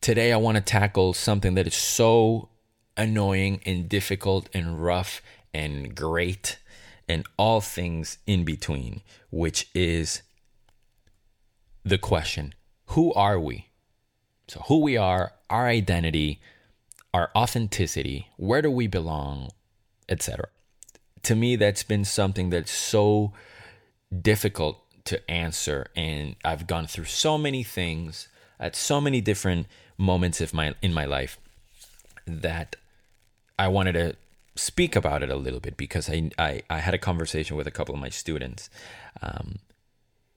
Today, I want to tackle something that is so annoying and difficult and rough and great and all things in between, which is the question Who are we? So, who we are, our identity, our authenticity, where do we belong, etc. To me, that's been something that's so difficult to answer, and I've gone through so many things at so many different moments of my in my life that I wanted to speak about it a little bit because I I, I had a conversation with a couple of my students um,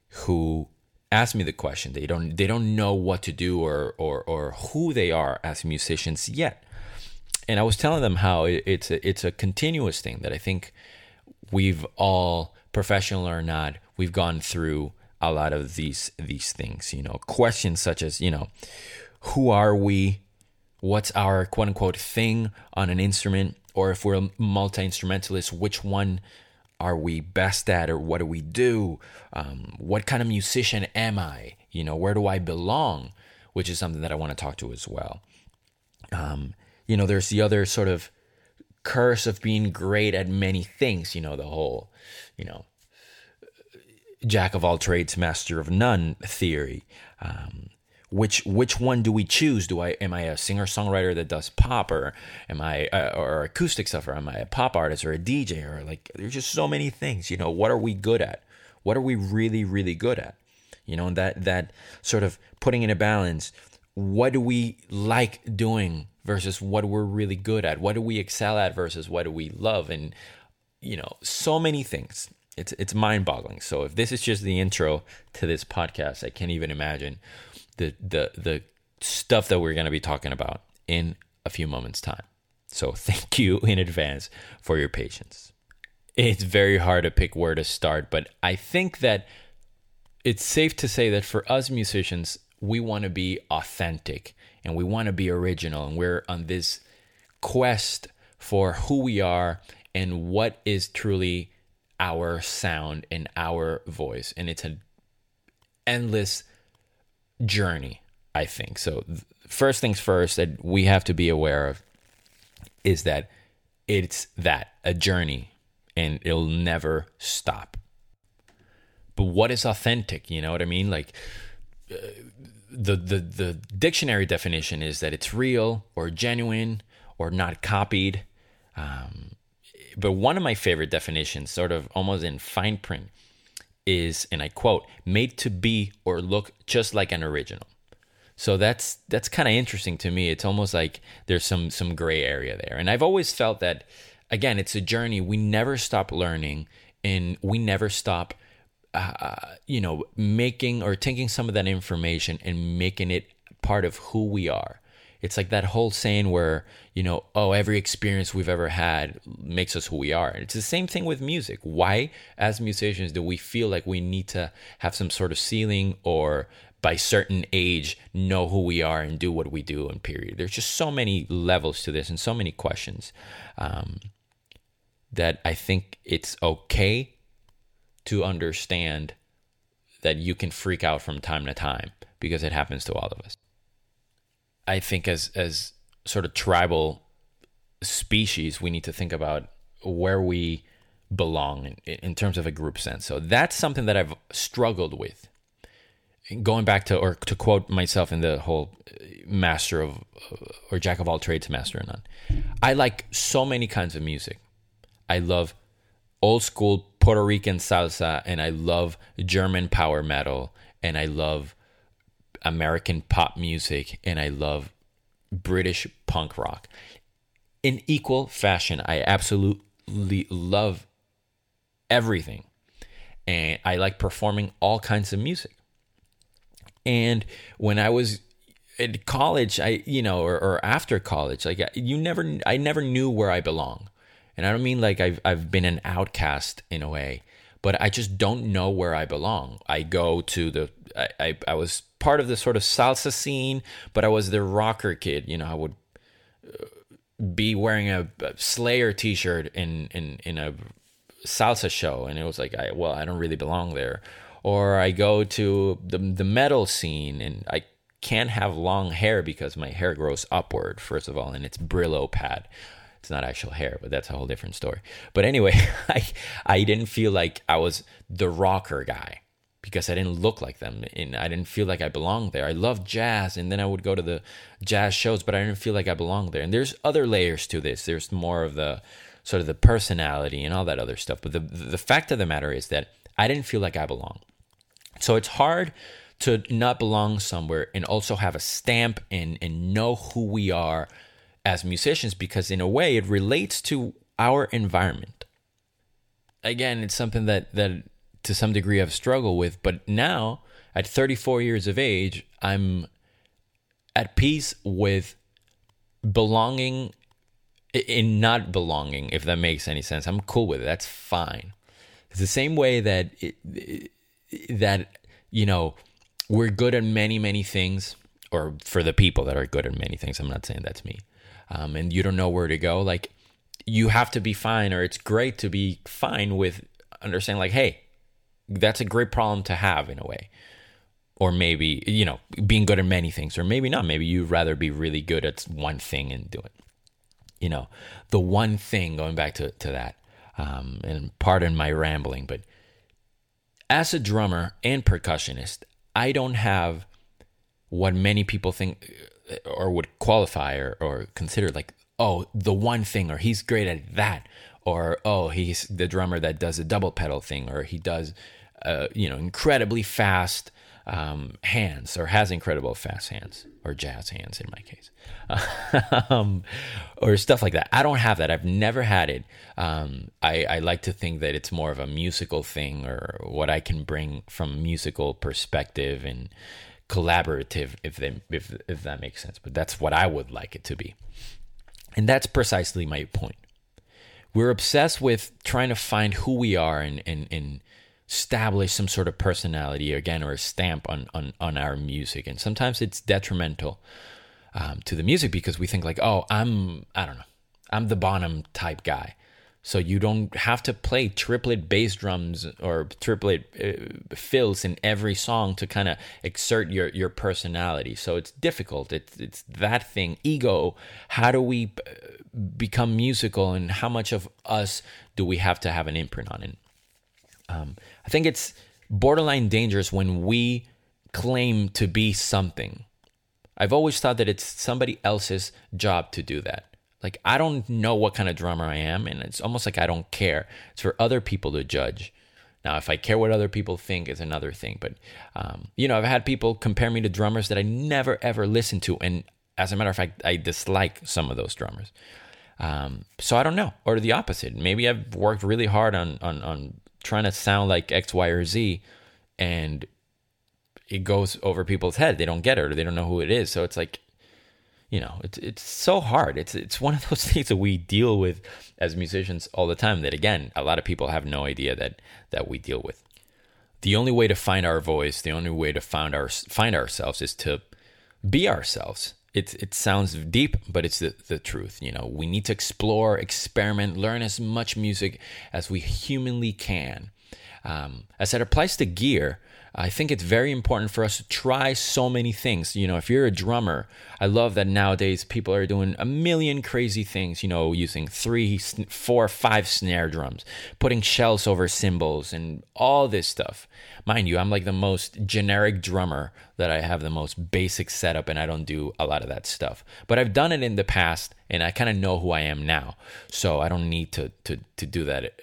who asked me the question. They don't they don't know what to do or or or who they are as musicians yet and I was telling them how it's a, it's a continuous thing that I think we've all, professional or not, we've gone through a lot of these these things. You know, questions such as you know, who are we? What's our quote unquote thing on an instrument? Or if we're a multi instrumentalist, which one are we best at, or what do we do? Um, what kind of musician am I? You know, where do I belong? Which is something that I want to talk to as well. Um, you know, there's the other sort of curse of being great at many things, you know, the whole, you know, jack of all trades, master of none theory. Um, which which one do we choose? Do I am I a singer songwriter that does pop, or am I uh, or acoustic stuff, or am I a pop artist or a DJ, or like there's just so many things. You know, what are we good at? What are we really really good at? You know, that that sort of putting in a balance. What do we like doing versus what we're really good at. What do we excel at versus what do we love? And you know, so many things. It's it's mind-boggling. So if this is just the intro to this podcast, I can't even imagine the the the stuff that we're going to be talking about in a few moments time. So thank you in advance for your patience. It's very hard to pick where to start, but I think that it's safe to say that for us musicians, we want to be authentic and we want to be original and we're on this quest for who we are and what is truly our sound and our voice and it's an endless journey i think. So first things first that we have to be aware of is that it's that a journey and it'll never stop. But what is authentic you know what i mean? Like uh, the, the the dictionary definition is that it's real or genuine or not copied. Um, but one of my favorite definitions, sort of almost in fine print, is, and I quote, "made to be or look just like an original." So that's that's kind of interesting to me. It's almost like there's some some gray area there, and I've always felt that. Again, it's a journey. We never stop learning, and we never stop uh, you know, making or taking some of that information and making it part of who we are. It's like that whole saying where, you know, oh, every experience we've ever had makes us who we are. And it's the same thing with music. Why, as musicians, do we feel like we need to have some sort of ceiling or by certain age know who we are and do what we do in period? There's just so many levels to this and so many questions um, that I think it's okay to understand that you can freak out from time to time because it happens to all of us. I think as as sort of tribal species, we need to think about where we belong in, in terms of a group sense. So that's something that I've struggled with. Going back to or to quote myself in the whole uh, master of or jack of all trades, master of none. I like so many kinds of music. I love old school Puerto Rican salsa and I love German power metal and I love American pop music and I love British punk rock. In equal fashion, I absolutely love everything. And I like performing all kinds of music. And when I was in college, I you know, or, or after college, like you never, I never knew where I belong, and I don't mean like I've I've been an outcast in a way, but I just don't know where I belong. I go to the, I I, I was part of the sort of salsa scene, but I was the rocker kid. You know, I would uh, be wearing a, a Slayer T-shirt in in in a salsa show, and it was like, I well, I don't really belong there. Or I go to the the metal scene, and I can't have long hair because my hair grows upward, first of all, and it's Brillo pad. It's not actual hair, but that's a whole different story. But anyway, I I didn't feel like I was the rocker guy because I didn't look like them and I didn't feel like I belonged there. I loved jazz and then I would go to the jazz shows, but I didn't feel like I belonged there. And there's other layers to this. There's more of the sort of the personality and all that other stuff. But the the fact of the matter is that I didn't feel like I belong. So it's hard to not belong somewhere and also have a stamp and, and know who we are as musicians because in a way it relates to our environment again it's something that that to some degree i've struggled with but now at 34 years of age i'm at peace with belonging in not belonging if that makes any sense i'm cool with it that's fine it's the same way that it, that you know we're good at many, many things, or for the people that are good at many things. I'm not saying that's me. Um, and you don't know where to go. Like, you have to be fine, or it's great to be fine with understanding, like, hey, that's a great problem to have in a way. Or maybe, you know, being good at many things, or maybe not. Maybe you'd rather be really good at one thing and do it. You know, the one thing, going back to, to that, um, and pardon my rambling, but as a drummer and percussionist, I don't have what many people think or would qualify or, or consider like, oh, the one thing, or he's great at that, or oh, he's the drummer that does a double pedal thing, or he does, uh, you know, incredibly fast um, hands, or has incredible fast hands, or jazz hands in my case, um, or stuff like that. I don't have that. I've never had it. Um, I, I like to think that it's more of a musical thing, or what I can bring from musical perspective and collaborative, if they, if if that makes sense. But that's what I would like it to be, and that's precisely my point. We're obsessed with trying to find who we are and and and establish some sort of personality again or a stamp on on, on our music and sometimes it's detrimental um, to the music because we think like oh i'm i don't know i'm the bonham type guy so you don't have to play triplet bass drums or triplet uh, fills in every song to kind of exert your your personality so it's difficult it's it's that thing ego how do we uh, become musical and how much of us do we have to have an imprint on it um, I think it's borderline dangerous when we claim to be something. I've always thought that it's somebody else's job to do that. Like, I don't know what kind of drummer I am, and it's almost like I don't care. It's for other people to judge. Now, if I care what other people think, is another thing. But, um, you know, I've had people compare me to drummers that I never ever listened to. And as a matter of fact, I dislike some of those drummers. Um, so I don't know. Or the opposite. Maybe I've worked really hard on, on, on trying to sound like X, Y, or Z, and it goes over people's head. They don't get it or they don't know who it is. So it's like, you know, it's it's so hard. It's it's one of those things that we deal with as musicians all the time. That again, a lot of people have no idea that that we deal with. The only way to find our voice, the only way to find our find ourselves, is to be ourselves it it sounds deep, but it's the, the truth. You know, we need to explore, experiment, learn as much music as we humanly can. Um, as it applies to gear, I think it's very important for us to try so many things. You know, if you're a drummer, I love that nowadays people are doing a million crazy things, you know, using three, four, five snare drums, putting shells over cymbals, and all this stuff. Mind you, I'm like the most generic drummer that I have the most basic setup, and I don't do a lot of that stuff. But I've done it in the past, and I kind of know who I am now. So I don't need to, to, to do that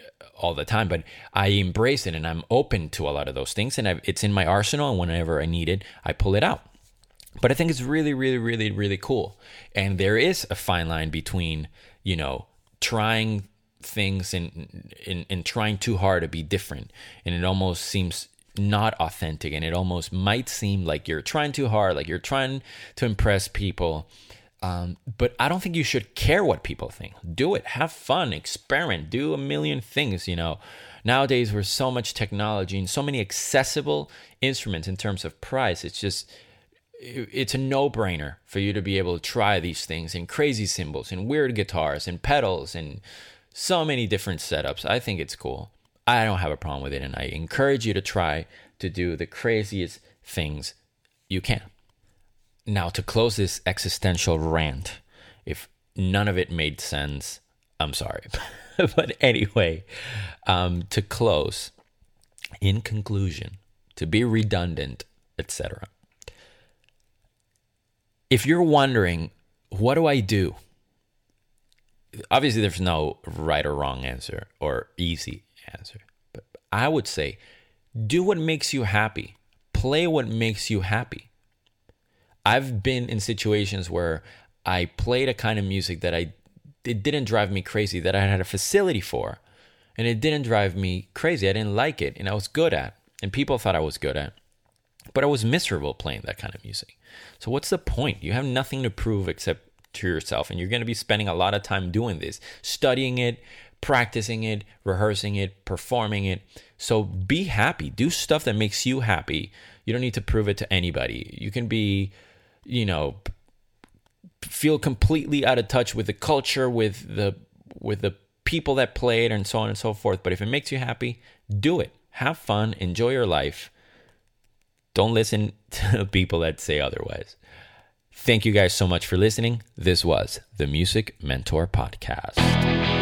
all the time, but I embrace it and I'm open to a lot of those things. And I've, it's in my arsenal. And whenever I need it, I pull it out. But I think it's really, really, really, really cool. And there is a fine line between, you know, trying things and, and, and trying too hard to be different. And it almost seems not authentic and it almost might seem like you're trying too hard, like you're trying to impress people. Um, but I don't think you should care what people think. Do it, have fun, experiment, do a million things. You know, nowadays with so much technology and so many accessible instruments in terms of price, it's just it's a no-brainer for you to be able to try these things and crazy cymbals and weird guitars and pedals and so many different setups. I think it's cool. I don't have a problem with it, and I encourage you to try to do the craziest things you can. Now, to close this existential rant, if none of it made sense, I'm sorry. but anyway, um, to close, in conclusion, to be redundant, etc. If you're wondering, what do I do? Obviously, there's no right or wrong answer or easy answer. But I would say do what makes you happy, play what makes you happy. I've been in situations where I played a kind of music that I it didn't drive me crazy that I had a facility for and it didn't drive me crazy. I didn't like it and I was good at and people thought I was good at. But I was miserable playing that kind of music. So what's the point? You have nothing to prove except to yourself and you're going to be spending a lot of time doing this, studying it, practicing it, rehearsing it, performing it. So be happy. Do stuff that makes you happy. You don't need to prove it to anybody. You can be, you know, feel completely out of touch with the culture, with the with the people that played and so on and so forth. But if it makes you happy, do it. Have fun, enjoy your life. Don't listen to people that say otherwise. Thank you guys so much for listening. This was the Music Mentor Podcast.